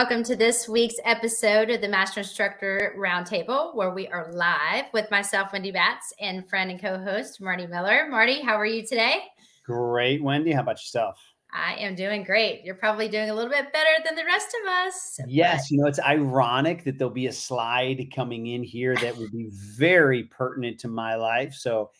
welcome to this week's episode of the Master Instructor Roundtable, where we are live with myself, Wendy Batts, and friend and co host, Marty Miller. Marty, how are you today? Great, Wendy. How about yourself? I am doing great. You're probably doing a little bit better than the rest of us. Yes, but... you know, it's ironic that there'll be a slide coming in here that will be very pertinent to my life. So,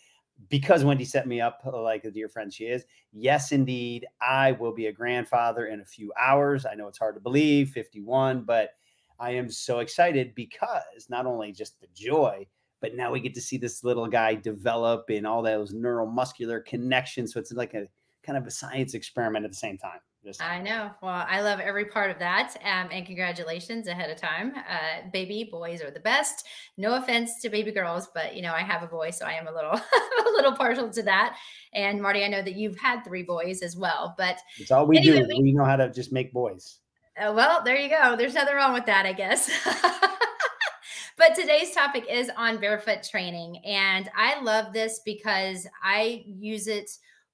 because Wendy set me up uh, like a dear friend she is, yes, indeed, I will be a grandfather in a few hours. I know it's hard to believe, 51, but I am so excited because not only just the joy, but now we get to see this little guy develop in all those neuromuscular connections. So it's like a kind of a science experiment at the same time. Just I know. Well, I love every part of that. Um, and congratulations ahead of time. Uh, baby boys are the best. No offense to baby girls, but you know, I have a boy, so I am a little a little partial to that. And Marty, I know that you've had three boys as well, but it's all we anyway, do. We know how to just make boys. Uh, well, there you go. There's nothing wrong with that, I guess. but today's topic is on barefoot training. And I love this because I use it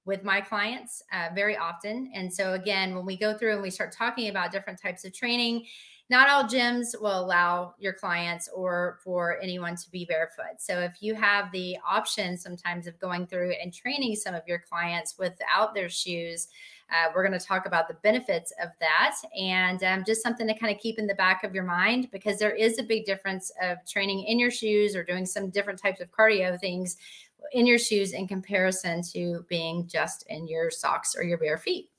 with my clients uh, very often. And so, again, when we go through and we start talking about different types of training, not all gyms will allow your clients or for anyone to be barefoot. So, if you have the option sometimes of going through and training some of your clients without their shoes, uh, we're going to talk about the benefits of that and um, just something to kind of keep in the back of your mind because there is a big difference of training in your shoes or doing some different types of cardio things in your shoes in comparison to being just in your socks or your bare feet.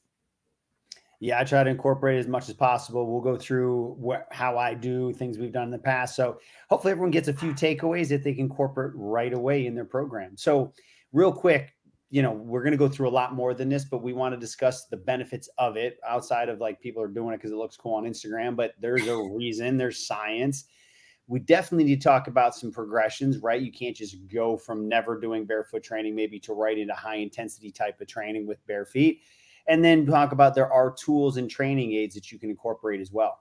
Yeah, I try to incorporate as much as possible. We'll go through how I do things we've done in the past. So hopefully everyone gets a few takeaways that they can incorporate right away in their program. So real quick, you know, we're going to go through a lot more than this, but we want to discuss the benefits of it outside of like people are doing it because it looks cool on Instagram, but there's a reason, there's science we definitely need to talk about some progressions, right? You can't just go from never doing barefoot training, maybe to right into high intensity type of training with bare feet. And then talk about there are tools and training aids that you can incorporate as well.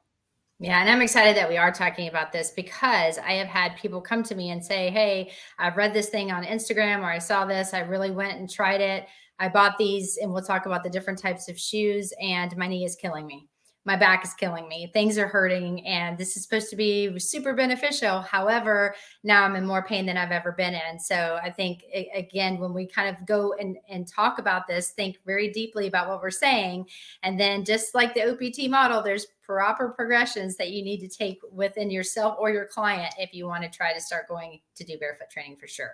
Yeah, and I'm excited that we are talking about this because I have had people come to me and say, Hey, I've read this thing on Instagram or I saw this. I really went and tried it. I bought these, and we'll talk about the different types of shoes, and my knee is killing me my back is killing me. Things are hurting, and this is supposed to be super beneficial. However, now I'm in more pain than I've ever been in. So I think again, when we kind of go and, and talk about this, think very deeply about what we're saying. And then just like the OPT model, there's proper progressions that you need to take within yourself or your client if you want to try to start going to do barefoot training for sure.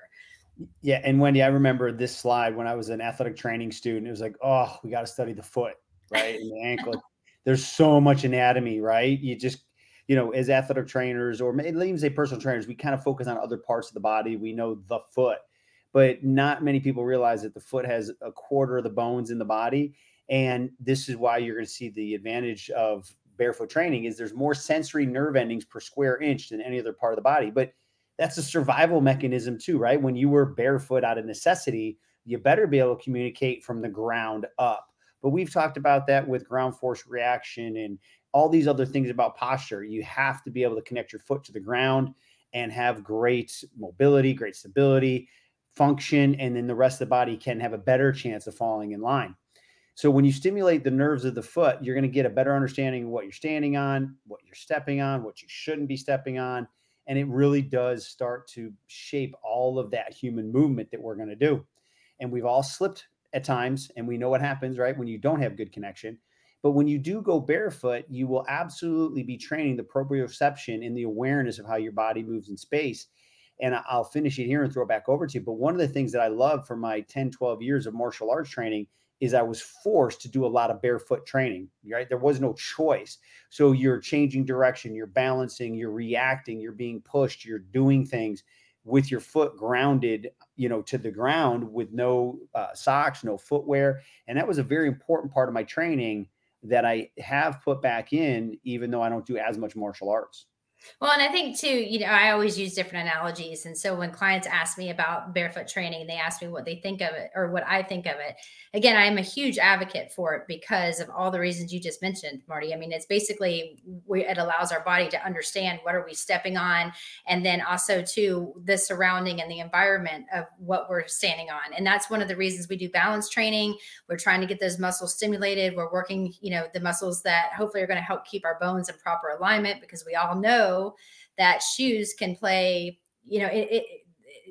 Yeah. And Wendy, I remember this slide when I was an athletic training student. It was like, oh, we got to study the foot, right? And the ankle there's so much anatomy, right? You just, you know, as athletic trainers or even say personal trainers, we kind of focus on other parts of the body. We know the foot, but not many people realize that the foot has a quarter of the bones in the body. And this is why you're going to see the advantage of barefoot training is there's more sensory nerve endings per square inch than any other part of the body. But that's a survival mechanism too, right? When you were barefoot out of necessity, you better be able to communicate from the ground up but we've talked about that with ground force reaction and all these other things about posture. You have to be able to connect your foot to the ground and have great mobility, great stability, function, and then the rest of the body can have a better chance of falling in line. So when you stimulate the nerves of the foot, you're going to get a better understanding of what you're standing on, what you're stepping on, what you shouldn't be stepping on. And it really does start to shape all of that human movement that we're going to do. And we've all slipped at times, and we know what happens, right? When you don't have good connection. But when you do go barefoot, you will absolutely be training the proprioception and the awareness of how your body moves in space. And I'll finish it here and throw it back over to you. But one of the things that I love from my 10, 12 years of martial arts training is I was forced to do a lot of barefoot training, right? There was no choice. So you're changing direction, you're balancing, you're reacting, you're being pushed, you're doing things with your foot grounded, you know, to the ground with no uh, socks, no footwear. And that was a very important part of my training that I have put back in, even though I don't do as much martial arts. Well, and I think too, you know, I always use different analogies. And so when clients ask me about barefoot training, they ask me what they think of it or what I think of it. Again, I am a huge advocate for it because of all the reasons you just mentioned, Marty. I mean, it's basically we, it allows our body to understand what are we stepping on, and then also to the surrounding and the environment of what we're standing on. And that's one of the reasons we do balance training. We're trying to get those muscles stimulated. We're working, you know, the muscles that hopefully are going to help keep our bones in proper alignment because we all know that shoes can play, you know, it, it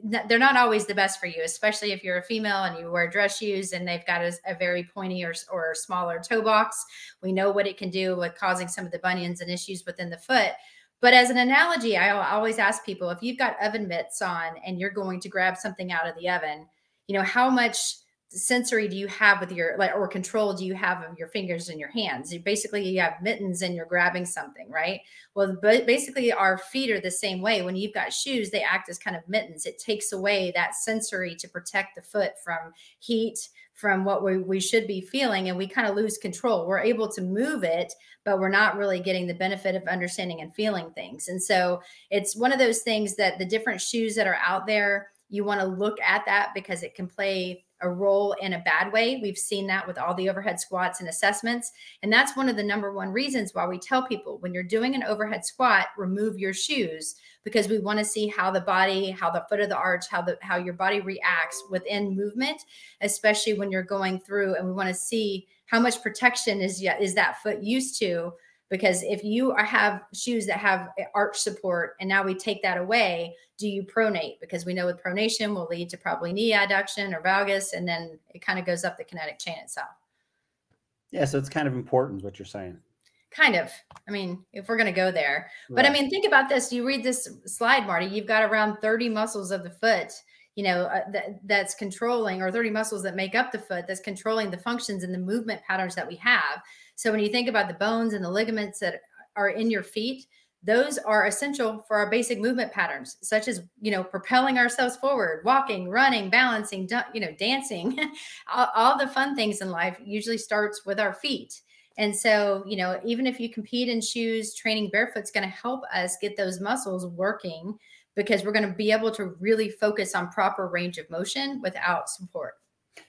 they're not always the best for you, especially if you're a female and you wear dress shoes and they've got a, a, very pointy or, or smaller toe box. We know what it can do with causing some of the bunions and issues within the foot. But as an analogy, I always ask people if you've got oven mitts on and you're going to grab something out of the oven, you know, how much sensory do you have with your like or control do you have of your fingers and your hands? You basically you have mittens and you're grabbing something right? Well but basically our feet are the same way. When you've got shoes they act as kind of mittens. It takes away that sensory to protect the foot from heat from what we, we should be feeling and we kind of lose control. We're able to move it but we're not really getting the benefit of understanding and feeling things. And so it's one of those things that the different shoes that are out there you want to look at that because it can play a role in a bad way. We've seen that with all the overhead squats and assessments. And that's one of the number one reasons why we tell people when you're doing an overhead squat, remove your shoes because we want to see how the body, how the foot of the arch, how the how your body reacts within movement, especially when you're going through and we want to see how much protection is is that foot used to because if you are, have shoes that have arch support and now we take that away do you pronate? Because we know with pronation will lead to probably knee adduction or valgus and then it kind of goes up the kinetic chain itself. Yeah so it's kind of important what you're saying. Kind of. I mean if we're going to go there. Right. but i mean think about this. You read this slide marty you've got around 30 muscles of the foot you know uh, that, that's controlling or 30 muscles that make up the foot that's controlling the functions and the movement patterns that we have so when you think about the bones and the ligaments that are in your feet, those are essential for our basic movement patterns, such as you know propelling ourselves forward, walking, running, balancing, you know, dancing. all, all the fun things in life usually starts with our feet. And so, you know, even if you compete in shoes, training barefoot is going to help us get those muscles working because we're going to be able to really focus on proper range of motion without support.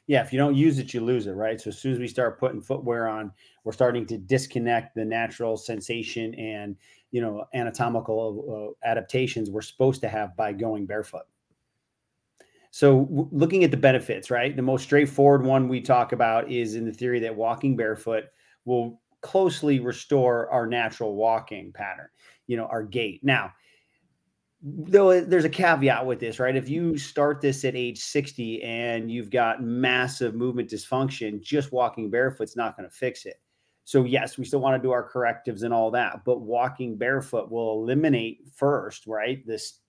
Yeah, if you don't use it, you lose it, right? So as soon as we start putting footwear on, we're starting to disconnect the natural sensation and you know anatomical uh, adaptations we're supposed to have by going barefoot. So w- looking at the benefits, right? The most straightforward one we talk about is in the theory that walking barefoot will closely restore our natural walking pattern, you know, our gait. Now, though uh, there's a caveat with this, right? If you start this at age 60 and you've got massive movement dysfunction, just walking barefoot's not going to fix it. So yes, we still want to do our correctives and all that, but walking barefoot will eliminate first, right? This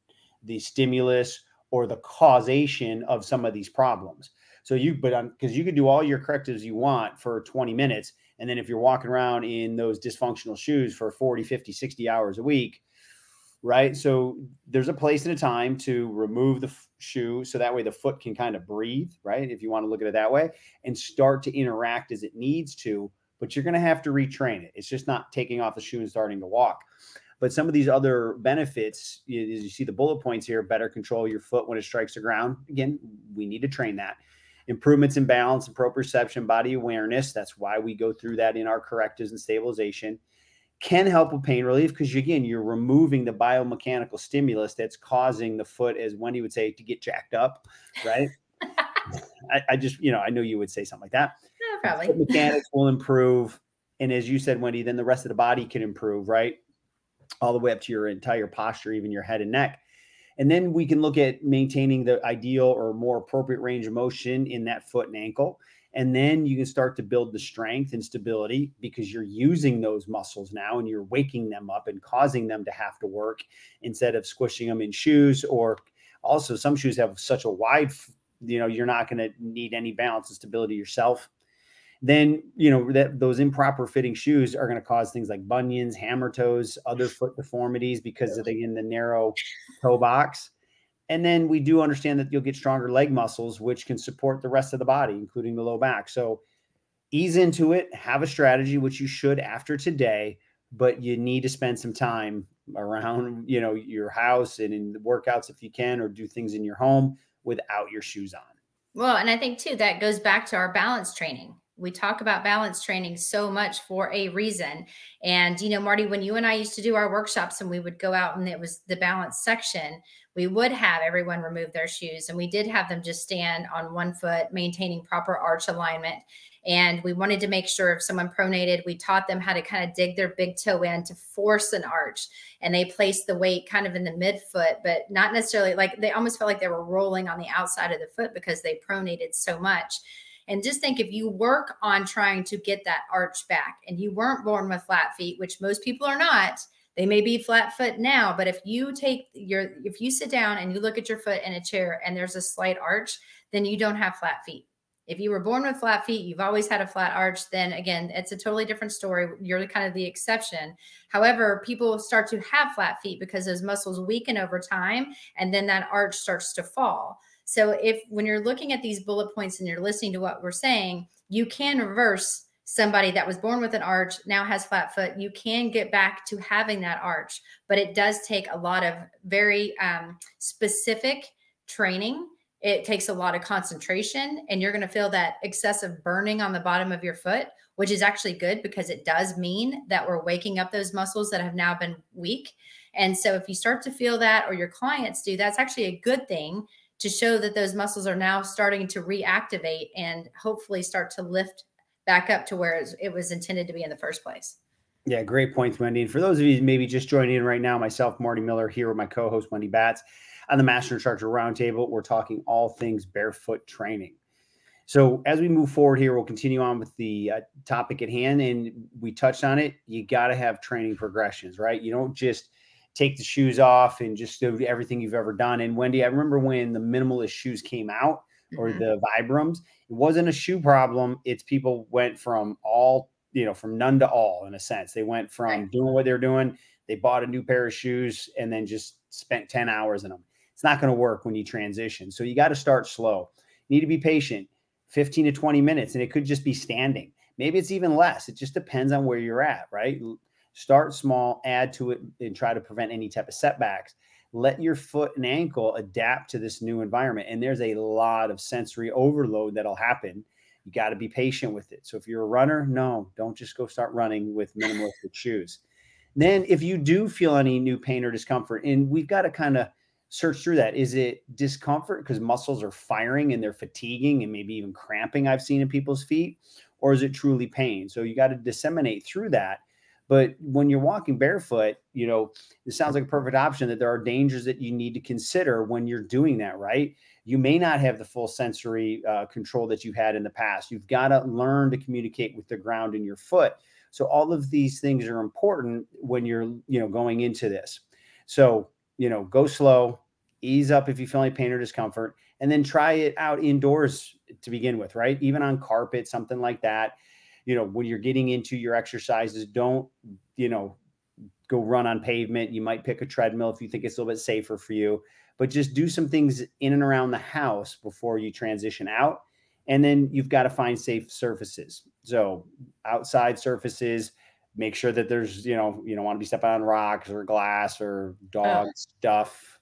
the stimulus or the causation of some of these problems. So you, but because you can do all your correctives you want for 20 minutes. And then if you're walking around in those dysfunctional shoes for 40, 50, 60 hours a week, right? So there's a place and a time to remove the f- shoe so that way the foot can kind of breathe, right? If you want to look at it that way and start to interact as it needs to, but you're going to have to retrain it. It's just not taking off the shoe and starting to walk. But some of these other benefits, as you see the bullet points here, better control your foot when it strikes the ground. Again, we need to train that. Improvements in balance and proprioception, body awareness. That's why we go through that in our correctives and stabilization can help with pain relief because again you're removing the biomechanical stimulus that's causing the foot as wendy would say to get jacked up right? I, I, just you know i know you would say something like that. Yeah, probably. foot mechanics will improve and as you said wendy then the rest of the body can improve right? All the way up to your entire posture even your head and neck. And then we can look at maintaining the ideal or more appropriate range of motion in that foot and ankle and then you can start to build the strength and stability because you're using those muscles now and you're waking them up and causing them to have to work instead of squishing them in shoes. Or also, some shoes have such a wide, you know, you're not going to need any balance and stability yourself. Then, you know, that those improper fitting shoes are going to cause things like bunions, hammer toes, other foot deformities because of the, in the narrow toe box. And then we do understand that you'll get stronger leg muscles, which can support the rest of the body, including the low back. So ease into it, have a strategy, which you should after today, but you need to spend some time around, you know, your house and in the workouts if you can, or do things in your home without your shoes on. Well, and I think too that goes back to our balance training. We talk about balance training so much for a reason. And, you know, Marty, when you and I used to do our workshops and we would go out and it was the balance section, we would have everyone remove their shoes and we did have them just stand on one foot, maintaining proper arch alignment. And we wanted to make sure if someone pronated, we taught them how to kind of dig their big toe in to force an arch. And they placed the weight kind of in the midfoot, but not necessarily like they almost felt like they were rolling on the outside of the foot because they pronated so much. And just think if you work on trying to get that arch back and you weren't born with flat feet, which most people are not, they may be flat foot now, but if you take your, if you sit down and you look at your foot in a chair and there's a slight arch, then you don't have flat feet. If you were born with flat feet, you've always had a flat arch, then again, it's a totally different story. You're kind of the exception. However, people start to have flat feet because those muscles weaken over time and then that arch starts to fall. So if when you're looking at these bullet points and you're listening to what we're saying, you can reverse somebody that was born with an arch now has flat foot. You can get back to having that arch but it does take a lot of very um, specific training. It takes a lot of concentration and you're going to feel that excessive burning on the bottom of your foot which is actually good because it does mean that we're waking up those muscles that have now been weak. And so if you start to feel that or your clients do that's actually a good thing to show that those muscles are now starting to reactivate and hopefully start to lift back up to where it was intended to be in the first place. Yeah, great points, Wendy. And for those of you maybe just joining in right now, myself, Marty Miller, here with my co-host Wendy Batts on the Master Instructor Roundtable. We're talking all things barefoot training. So as we move forward here, we'll continue on with the uh, topic at hand, and we touched on it. You got to have training progressions, right? You don't just take the shoes off and just do everything you've ever done. And Wendy, I remember when the minimalist shoes came out or mm-hmm. the Vibrams, it wasn't a shoe problem. It's people went from all, you know, from none to all in a sense. They went from right. doing what they're doing. They bought a new pair of shoes and then just spent 10 hours in them. It's not going to work when you transition. So you got to start slow. You need to be patient, 15 to 20 minutes, and it could just be standing. Maybe it's even less. It just depends on where you're at, right? Start small, add to it, and try to prevent any type of setbacks. Let your foot and ankle adapt to this new environment. And there's a lot of sensory overload that'll happen. You got to be patient with it. So if you're a runner, no, don't just go start running with minimalistic shoes. Then, if you do feel any new pain or discomfort, and we've got to kind of search through that. Is it discomfort because muscles are firing and they're fatiguing and maybe even cramping? I've seen in people's feet, or is it truly pain? So you got to disseminate through that but when you're walking barefoot, you know, it sounds like a perfect option that there are dangers that you need to consider when you're doing that, right? You may not have the full sensory uh, control that you had in the past. You've got to learn to communicate with the ground in your foot. So all of these things are important when you're, you know, going into this. So, you know, go slow, ease up if you feel any pain or discomfort, and then try it out indoors to begin with, right? Even on carpet, something like that you know, when you're getting into your exercises, don't, you know, go run on pavement. You might pick a treadmill if you think it's a little bit safer for you, but just do some things in and around the house before you transition out. And then you've got to find safe surfaces. So outside surfaces, make sure that there's, you know, you don't want to be stepping on rocks or glass or oh. dog oh. stuff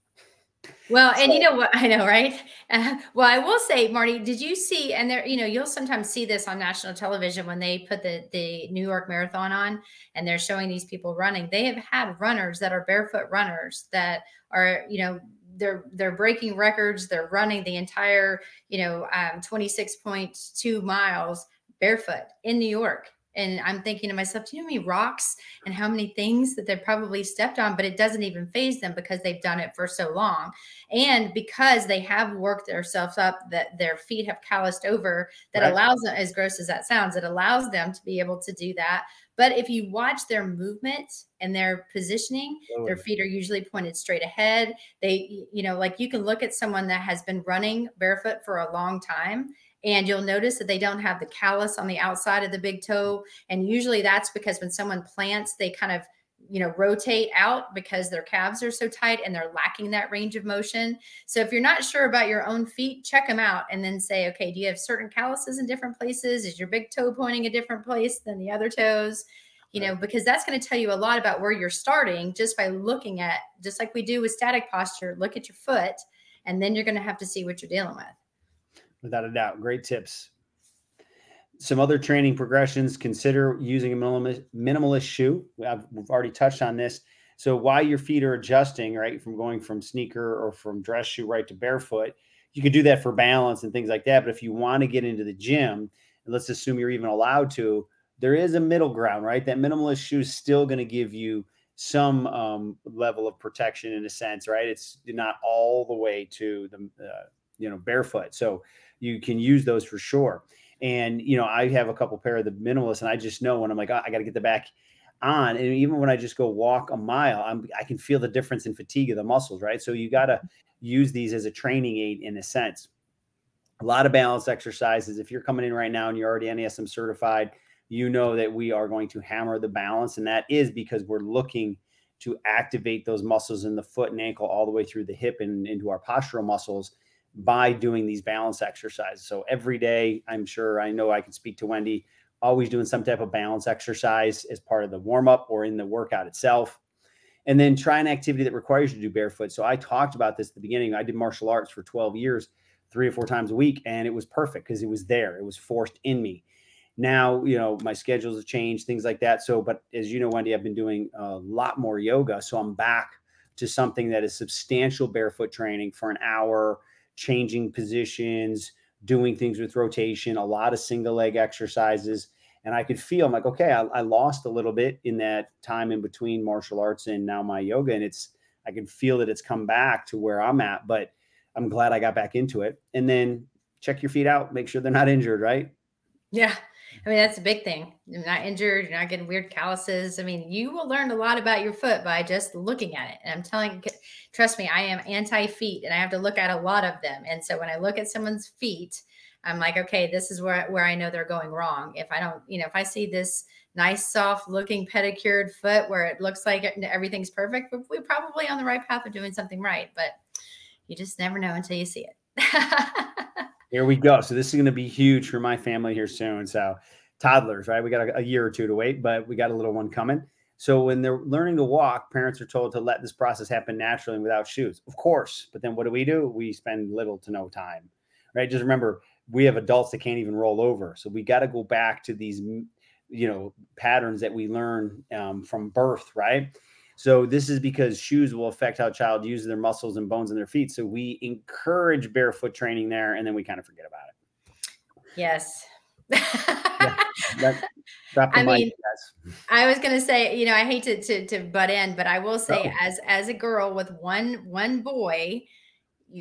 well, and you know what? I know, right? Uh, well, I will say, Marty, did you see? And there, you know, you'll sometimes see this on national television when they put the the New York Marathon on, and they're showing these people running. They have had runners that are barefoot runners that are, you know, they're they're breaking records. They're running the entire, you know, um, twenty six point two miles barefoot in New York and I'm thinking to myself, do you know how many rocks and how many things that they've probably stepped on, but it doesn't even faze them because they've done it for so long. And because they have worked themselves up, that their feet have calloused over, that right. allows them, as gross as that sounds, it allows them to be able to do that. But if you watch their movement and their positioning, oh. their feet are usually pointed straight ahead. They, you know, like you can look at someone that has been running barefoot for a long time and you'll notice that they don't have the callus on the outside of the big toe. And usually that's because when someone plants, they kind of you know rotate out because their calves are so tight and they're lacking that range of motion so if you're not sure about your own feet check them out and then say okay do you have certain calluses in different places is your big toe pointing a different place than the other toes you know, because that's going to tell you a lot about where you're starting just by looking at, just like we do with static posture, look at your foot, and then you're going to have to see what you're dealing with. Without a doubt. Great tips. Some other training progressions consider using a minimalist, shoe. I've, we've already touched on this. So while your feet are adjusting, right, from going from sneaker or from dress shoe right to barefoot, you could do that for balance and things like that. But if you want to get into the gym, and let's assume you're even allowed to, there is a middle ground, right? That minimalist shoe is still going to give you some um, level of protection in a sense, right? It's not all the way to the uh, you know barefoot, so you can use those for sure. And you know, I have a couple pair of the minimalist, and I just know when I'm like, oh, I got to get the back on, and even when I just go walk a mile, I'm I can feel the difference in fatigue of the muscles, right? So you got to use these as a training aid in a sense. A lot of balance exercises. If you're coming in right now and you're already NASM certified, you know that we are going to hammer the balance. And that is because we're looking to activate those muscles in the foot and ankle all the way through the hip and into our postural muscles by doing these balance exercises. So every day, I'm sure I know I can speak to Wendy, always doing some type of balance exercise as part of the warm up or in the workout itself and then try an activity that requires you to do barefoot. So I talked about this at the beginning. I did martial arts for 12 years, three or four times a week, and it was perfect because it was there. It was forced in me. Now, you know, my schedules have changed, things like that. So, but as you know, Wendy, I've been doing a lot more yoga. So I'm back to something that is substantial barefoot training for an hour, changing positions, doing things with rotation, a lot of single leg exercises and I could feel I'm like, okay, I, I, lost a little bit in that time in between martial arts and now my yoga, and it's I can feel that it's come back to where I'm at, but I'm glad I got back into it. And then check your feet out, make sure they're not injured, right? Yeah. I mean, that's a big thing. You're not injured, you're not getting weird calluses. I mean, you will learn a lot about your foot by just looking at it. And I'm telling you, trust me, I am anti feet and I have to look at a lot of them. And so when I look at someone's feet, I'm like, okay, this is where where I know they're going wrong. If I don't, you know, if I see this nice, soft looking pedicured foot where it looks like everything's perfect, we're probably on the right path of doing something right. But you just never know until you see it. here we go. So this is going to be huge for my family here soon. So toddlers, right? We got a, a year or two to wait, but we got a little one coming. So when they're learning to walk, parents are told to let this process happen naturally and without shoes. Of course, but then what do we do? We spend little to no time. Right? Just remember we have adults that can't even roll over. So we got to go back to these, you know, patterns that we learn um, from birth, right? So this is because shoes will affect how a child uses their muscles and bones in their feet. So we encourage barefoot training there, and then we kind of forget about it. Yes. yeah, that, I mean, I was gonna say, you know, I hate to to, to butt in, but I will say, oh. as as a girl with one one boy,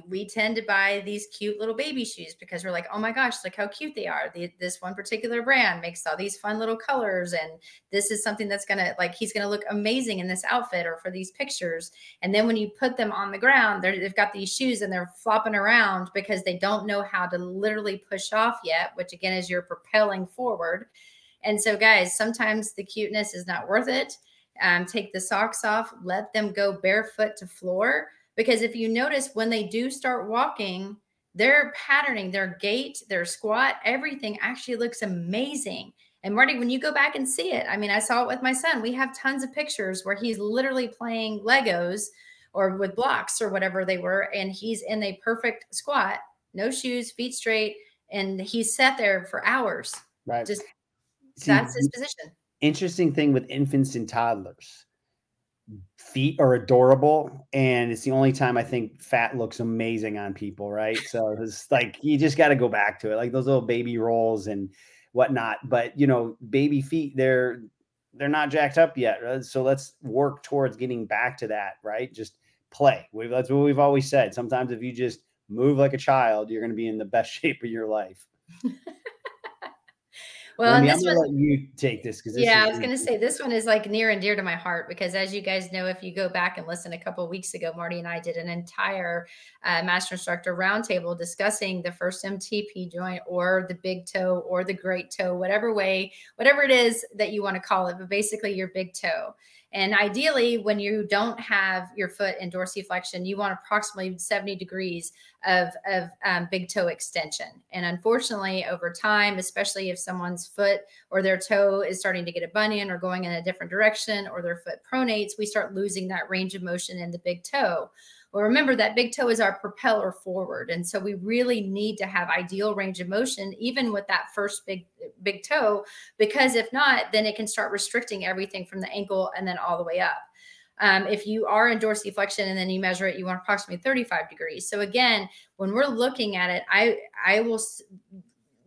we tend to buy these cute little baby shoes because we're like, oh my gosh, look how cute they are. The, this one particular brand makes all these fun little colors, and this is something that's gonna like he's gonna look amazing in this outfit or for these pictures. And then when you put them on the ground, they've got these shoes and they're flopping around because they don't know how to literally push off yet, which again is you're propelling forward. And so, guys, sometimes the cuteness is not worth it. Um, take the socks off, let them go barefoot to floor because if you notice, when they do start walking, their patterning, their gait, their squat, everything actually looks amazing. And Marty, when you go back and see it, I mean, I saw it with my son. We have tons of pictures where he's literally playing Legos or with blocks or whatever they were, and he's in a perfect squat, no shoes, feet straight, and he's sat there for hours. Right. Just see, that's his position. Interesting thing with infants and toddlers feet are adorable and it's the only time i think fat looks amazing on people right? So it's like you just got to go back to it like those little baby rolls and whatnot but you know baby feet they're they're not jacked up yet right? so let's work towards getting back to that right? Just play. We that's what we've always said sometimes if you just move like a child you're going to be in the best shape of your life well, I'm gonna let you take this because yeah, I was gonna say this one is like near and dear to my heart because as you guys know, if you go back and listen a couple weeks ago, Marty and I did an entire uh, master instructor roundtable discussing the first MTP joint or the big toe or the great toe, whatever way, whatever it is that you want to call it, but basically your big toe. And ideally, when you don't have your foot in dorsiflexion, you want approximately 70 degrees of, of um, big toe extension. And unfortunately, over time, especially if someone's foot or their toe is starting to get a bunion or going in a different direction or their foot pronates, we start losing that range of motion in the big toe. Well, remember that big toe is our propeller forward. And so we really need to have ideal range of motion, even with that first big, big toe, because if not, then it can start restricting everything from the ankle and then all the way up. Um, if you are in dorsiflexion and then you measure it, you want approximately 35 degrees. So again, when we're looking at it, I I will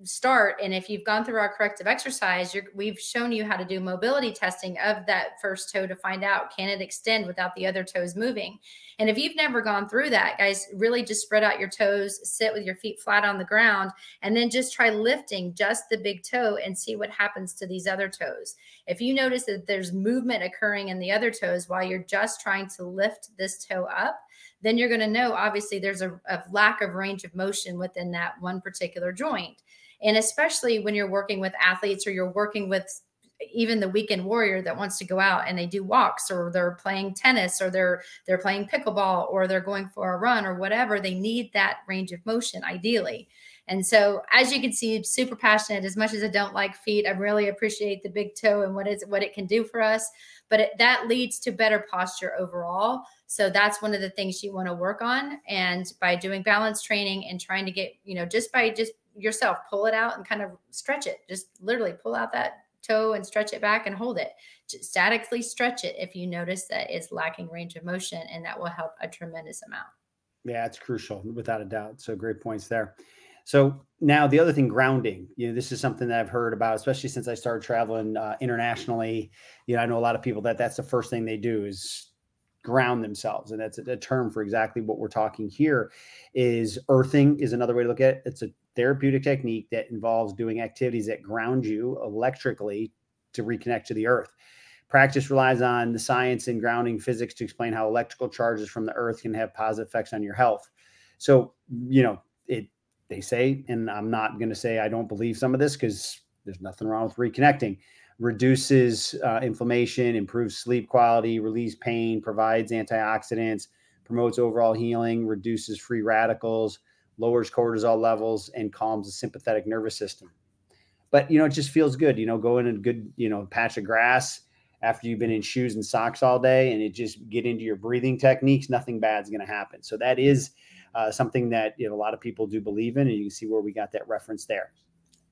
start and if you've gone through our corrective exercise we've shown you how to do mobility testing of that first toe to find out can it extend without the other toes moving? And if you've never gone through that guys really just spread out your toes sit with your feet flat on the ground and then just try lifting just the big toe and see what happens to these other toes. If you notice that there's movement occurring in the other toes while you're just trying to lift this toe up then you're going to know obviously there's a, a lack of range of motion within that one particular joint and especially when you're working with athletes or you're working with even the weekend warrior that wants to go out and they do walks or they're playing tennis or they're they're playing pickleball or they're going for a run or whatever they need that range of motion ideally. And so as you can see super passionate. As much as i don't like feet i really appreciate the big toe and what is what it can do for us but it, that leads to better posture overall. So that's one of the things you want to work on. And by doing balance training and trying to get you know just by just yourself pull it out and kind of stretch it. Just literally pull out that toe and stretch it back and hold it. Just statically stretch it if you notice that it's lacking range of motion and that will help a tremendous amount. Yeah it's crucial without a doubt. So great points there. So now the other thing grounding. You know this is something that i've heard about especially since i started traveling uh, internationally. You know i know a lot of people that that's the first thing they do is ground themselves and that's a, a term for exactly what we're talking here is earthing is another way to look at it it's a therapeutic technique that involves doing activities that ground you electrically to reconnect to the earth. Practice relies on the science and grounding physics to explain how electrical charges from the earth can have positive effects on your health. So, you know, it they say, and I'm not going to say I don't believe some of this because there's nothing wrong with reconnecting. Reduces uh, inflammation, improves sleep quality, relieves pain, provides antioxidants, promotes overall healing, reduces free radicals, lowers cortisol levels, and calms the sympathetic nervous system. But you know, it just feels good. You know, go in a good you know patch of grass after you've been in shoes and socks all day, and it just get into your breathing techniques. Nothing bad's going to happen. So that is uh, something that you know a lot of people do believe in, and you can see where we got that reference there.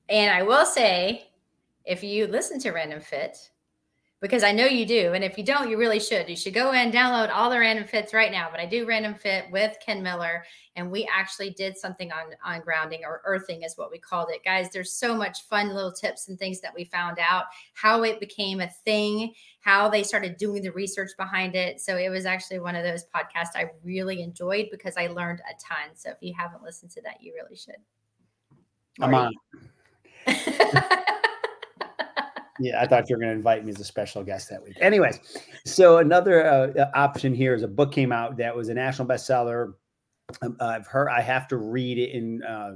And I will say, if you listen to Random Fit, because I know you do. And if you don't, you really should. You should go and download all the random fits right now. But I do random fit with Ken Miller, and we actually did something on on grounding or earthing is what we called it. Guys, there's so much fun little tips and things that we found out, how it became a thing, how they started doing the research behind it. So it was actually one of those podcasts I really enjoyed because I learned a ton. So if you haven't listened to that, you really should. I'm on. yeah, I thought you were going to invite me as a special guest that week. Anyways, so another uh, option here is a book came out that was a national bestseller. Um, I've heard I have to read it in uh,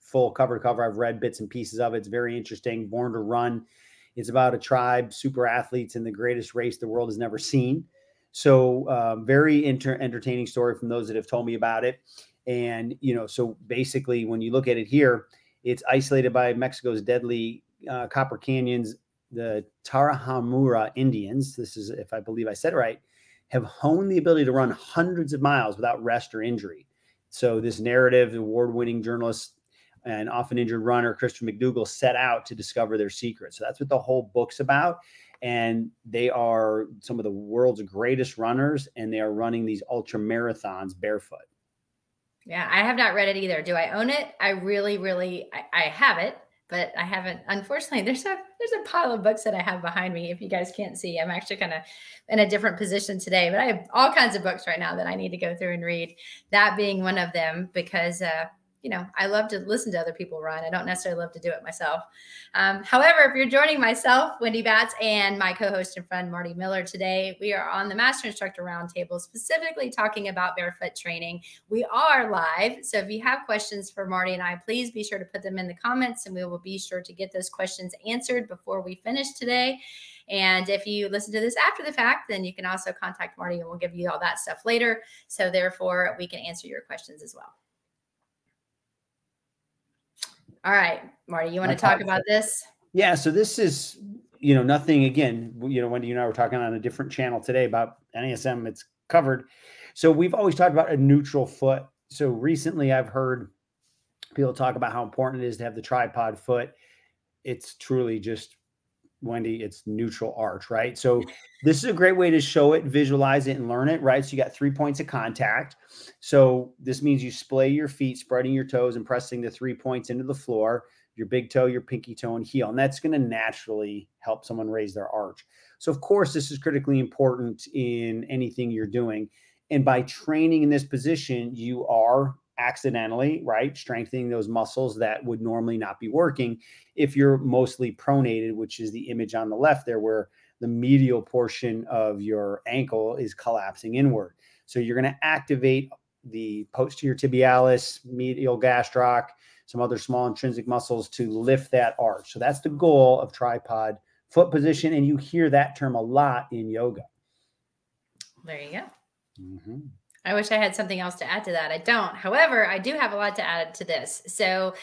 full cover to cover. I've read bits and pieces of it. It's very interesting. Born to Run. It's about a tribe, super athletes in the greatest race the world has never seen. So um, very inter- entertaining story from those that have told me about it. And you know, so basically, when you look at it here, it's isolated by Mexico's deadly uh, copper canyons the Tarahumara Indians, this is if I believe I said it right, have honed the ability to run hundreds of miles without rest or injury. So this narrative, award-winning journalist and often injured runner Christian McDougall set out to discover their secret. So that's what the whole book's about. And they are some of the world's greatest runners, and they are running these ultra marathons barefoot. Yeah, I have not read it either. Do I own it? I really, really, I, I have it but I haven't. Unfortunately, there's a there's a pile of books that I have behind me. If you guys can't see, I'm actually kind of in a different position today. But I have all kinds of books right now that I need to go through and read. That being one of them, because uh, you know, I love to listen to other people run. I don't necessarily love to do it myself. Um, however, if you're joining myself, Wendy Batts, and my co host and friend Marty Miller today, we are on the Master Instructor Roundtable, specifically talking about barefoot training. We are live. So if you have questions for Marty and I, please be sure to put them in the comments, and we will be sure to get those questions answered before we finish today. And if you listen to this after the fact, then you can also contact Marty and we'll give you all that stuff later. So therefore, we can answer your questions as well. All right, Marty, you want to uh, uh, talk about this? Yeah. So this is, you know, nothing again, you know, Wendy you and I were talking on a different channel today about NASM. It's covered. So we've always talked about a neutral foot. So recently I've heard people talk about how important it is to have the tripod foot. It's truly just Wendy, it's neutral arch, right? So this is a great way to show it, visualize it, and learn it, right? So you got three points of contact. So this means you splay your feet, spreading your toes and pressing the three points into the floor, your big toe, your pinky toe, and heel. And that's going to naturally help someone raise their arch. So of course, this is critically important in anything you're doing. And by training in this position, you are accidentally, right? Strengthening those muscles that would normally not be working if you're mostly pronated, which is the image on the left there, where the medial portion of your ankle is collapsing inward. So you're going to activate the posterior tibialis, medial gastroc, some other small intrinsic muscles to lift that arch. So that's the goal of tripod foot position. And you hear that term a lot in yoga. There you go. Mm-hmm. I wish I had something else to add to that. I don't. However, I do have a lot to add to this. So,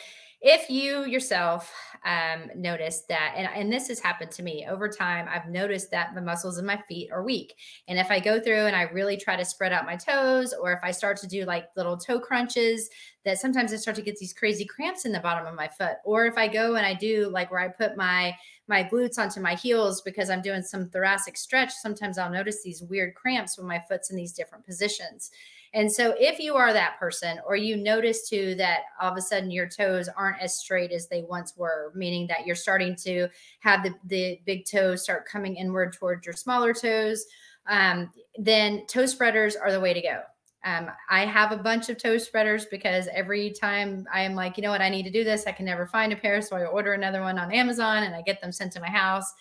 if you yourself um, notice that, and, and this has happened to me over time, I've noticed that the muscles in my feet are weak. And if I go through and I really try to spread out my toes, or if I start to do like little toe crunches, that sometimes I start to get these crazy cramps in the bottom of my foot. Or if I go and I do like where I put my my glutes onto my heels because I'm doing some thoracic stretch, sometimes I'll notice these weird cramps when my foot's in these different positions. And so, if you are that person, or you notice too that all of a sudden your toes aren't as straight as they once were, meaning that you're starting to have the, the big toes start coming inward towards your smaller toes, um, then toe spreaders are the way to go. Um, I have a bunch of toe spreaders because every time I am like, you know what, I need to do this, I can never find a pair, so I order another one on Amazon and I get them sent to my house.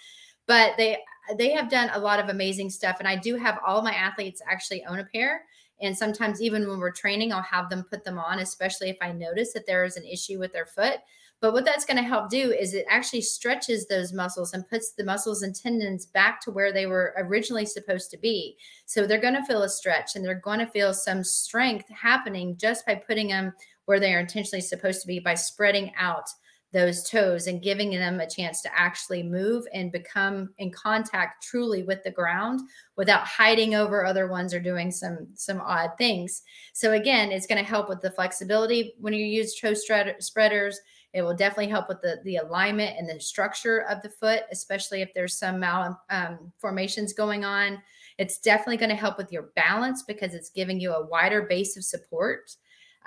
But they they have done a lot of amazing stuff, and I do have all my athletes actually own a pair. And sometimes even when we're training, I'll have them put them on, especially if I notice that there is an issue with their foot. But what that's going to help do is it actually stretches those muscles and puts the muscles and tendons back to where they were originally supposed to be. So they're going to feel a stretch and they're going to feel some strength happening just by putting them where they are intentionally supposed to be by spreading out those toes and giving them a chance to actually move and become in contact truly with the ground without hiding over other ones or doing some some odd things so again it's going to help with the flexibility when you use toe spreaders it will definitely help with the, the alignment and the structure of the foot, especially if there's some malformations um, going on. It's definitely going to help with your balance because it's giving you a wider base of support.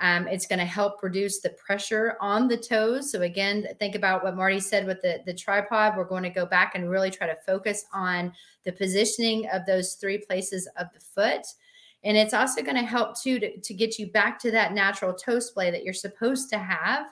Um, it's going to help reduce the pressure on the toes. So again, think about what Marty said with the, the tripod. We're going to go back and really try to focus on the positioning of those three places of the foot. And it's also going to help too to, to get you back to that natural toe splay that you're supposed to have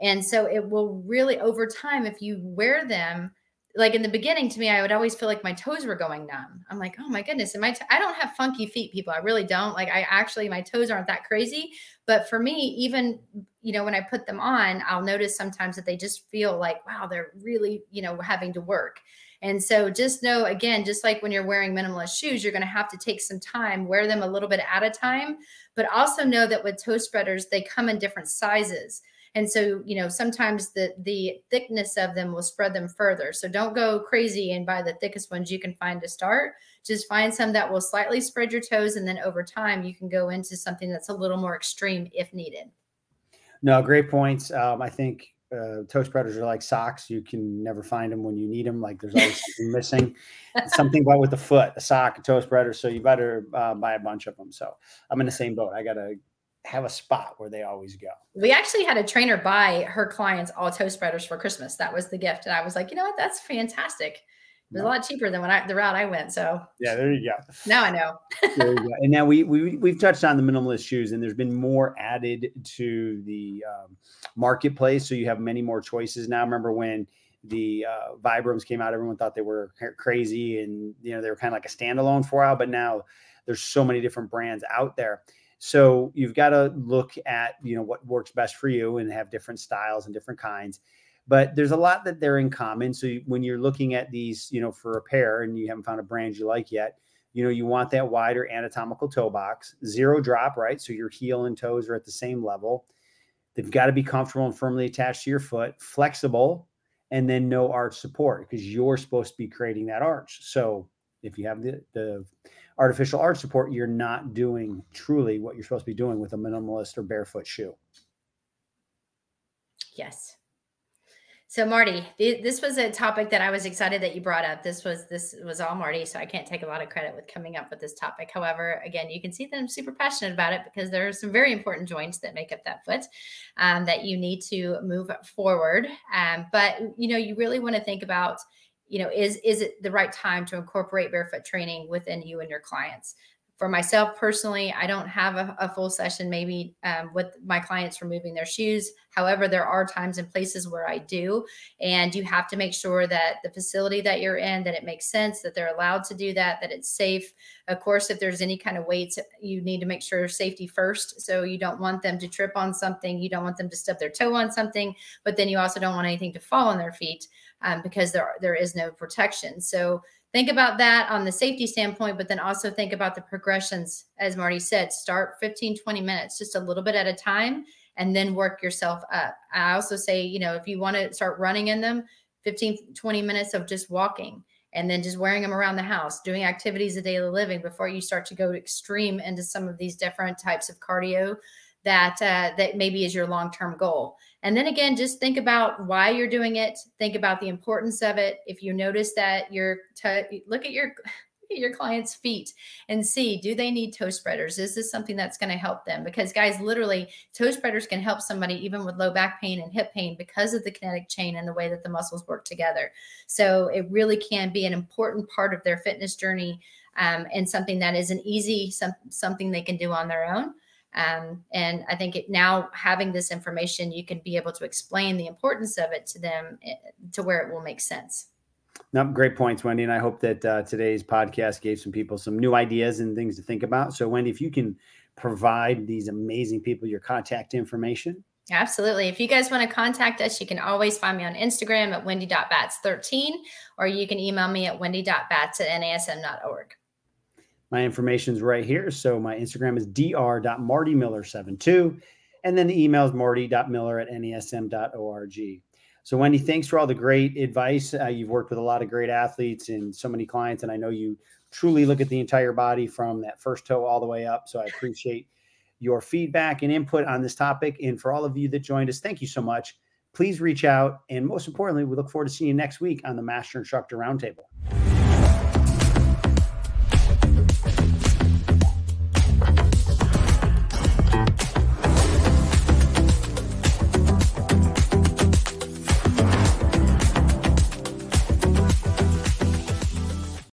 and so it will really, over time, if you wear them, like in the beginning to me, I would always feel like my toes were going numb. I'm like, oh my goodness. And my, don't have funky feet, people. I really don't. Like, I actually, my toes aren't that crazy. But for me, even, you know, when I put them on, I'll notice sometimes that they just feel like, wow, they're really, you know, having to work. And so just know again, just like when you're wearing minimalist shoes, you're going to have to take some time, wear them a little bit at a time, but also know that with toe spreaders, they come in different sizes. And so, you know, sometimes the the thickness of them will spread them further. So don't go crazy and buy the thickest ones you can find to start. Just find some that will slightly spread your toes, and then over time you can go into something that's a little more extreme if needed. No, great points. Um, I think uh, toe spreaders are like socks. You can never find them when you need them. Like there's always something missing. something about with the foot, a sock, a toe spreader. So you better uh, buy a bunch of them. So I'm in the same boat. I got to have a spot where they always go. We actually had a trainer buy her clients all toe spreaders for Christmas. That was the gift. And I was like, you know what? That's fantastic. It was no. a lot cheaper than when I the route I went. So yeah, there you go. Now I know. and now we, we we've touched on the minimalist shoes, and there's been more added to the um, marketplace. So you have many more choices now. Remember when the uh, Vibrams came out, everyone thought they were crazy, and you know they were kind of like a standalone for a while. But now there's so many different brands out there. So you've got to look at, you know, what works best for you and have different styles and different kinds. but there's a lot that they're in common. So when you're looking at these, you know, for a pair and you haven't found a brand you like yet, you know, you want that wider anatomical toe box, zero drop, right? So your heel and toes are at the same level. They've got to be comfortable and firmly attached to your foot, flexible, and then no arch support because you're supposed to be creating that arch. So if you have the, the artificial arch support, you're not doing truly what you're supposed to be doing with a minimalist or barefoot shoe. Yes. So Marty, this was a topic that I was excited that you brought up. This was this was all Marty, so I can't take a lot of credit with coming up with this topic. However, again, you can see that I'm super passionate about it because there are some very important joints that make up that foot um, that you need to move forward. Um, but you know, you really want to think about you know is is it the right time to incorporate barefoot training within you and your clients for myself personally, I don't have a, a full session maybe um, with my clients removing their shoes. However, there are times and places where I do, and you have to make sure that the facility that you're in that it makes sense that they're allowed to do that, that it's safe. Of course, if there's any kind of weights, you need to make sure safety first. So you don't want them to trip on something, you don't want them to stub their toe on something, but then you also don't want anything to fall on their feet um, because there there is no protection. So think about that on the safety standpoint, but then also think about the progressions. As Marty said, start 15, 20 minutes, just a little bit at a time, and then work yourself up. I also say, you know, if you want to start running in them, 15, 20 minutes of just walking and then just wearing them around the house, doing activities of daily living before you start to go extreme into some of these different types of cardio that uh, that maybe is your long-term goal. And then again, just think about why you're doing it. Think about the importance of it. If you notice that you're look at your your client's feet and see do they need toe spreaders is this something that's going to help them because guys literally toe spreaders can help somebody even with low back pain and hip pain because of the kinetic chain and the way that the muscles work together so it really can be an important part of their fitness journey um, and something that is an easy some, something they can do on their own um, and I think it, now having this information, you can be able to explain the importance of it to them eh, to where it will make sense. No, great points, Wendy. And I hope that uh, today's podcast gave some people some new ideas and things to think about. So, Wendy, if you can provide these amazing people your contact information. Absolutely. If you guys want to contact us, you can always find me on Instagram at wendy.batts13, or you can email me at wendy.batts at nasm.org. My information is right here. So my Instagram is dr.martymiller72. And then the email is marty.miller at nasm.org. So, Wendy, thanks for all the great advice. Uh, you've worked with a lot of great athletes and so many clients, and I know you truly look at the entire body from that first toe all the way up. So, I appreciate your feedback and input on this topic. And for all of you that joined us, thank you so much. Please reach out. And most importantly, we look forward to seeing you next week on the Master Instructor Roundtable.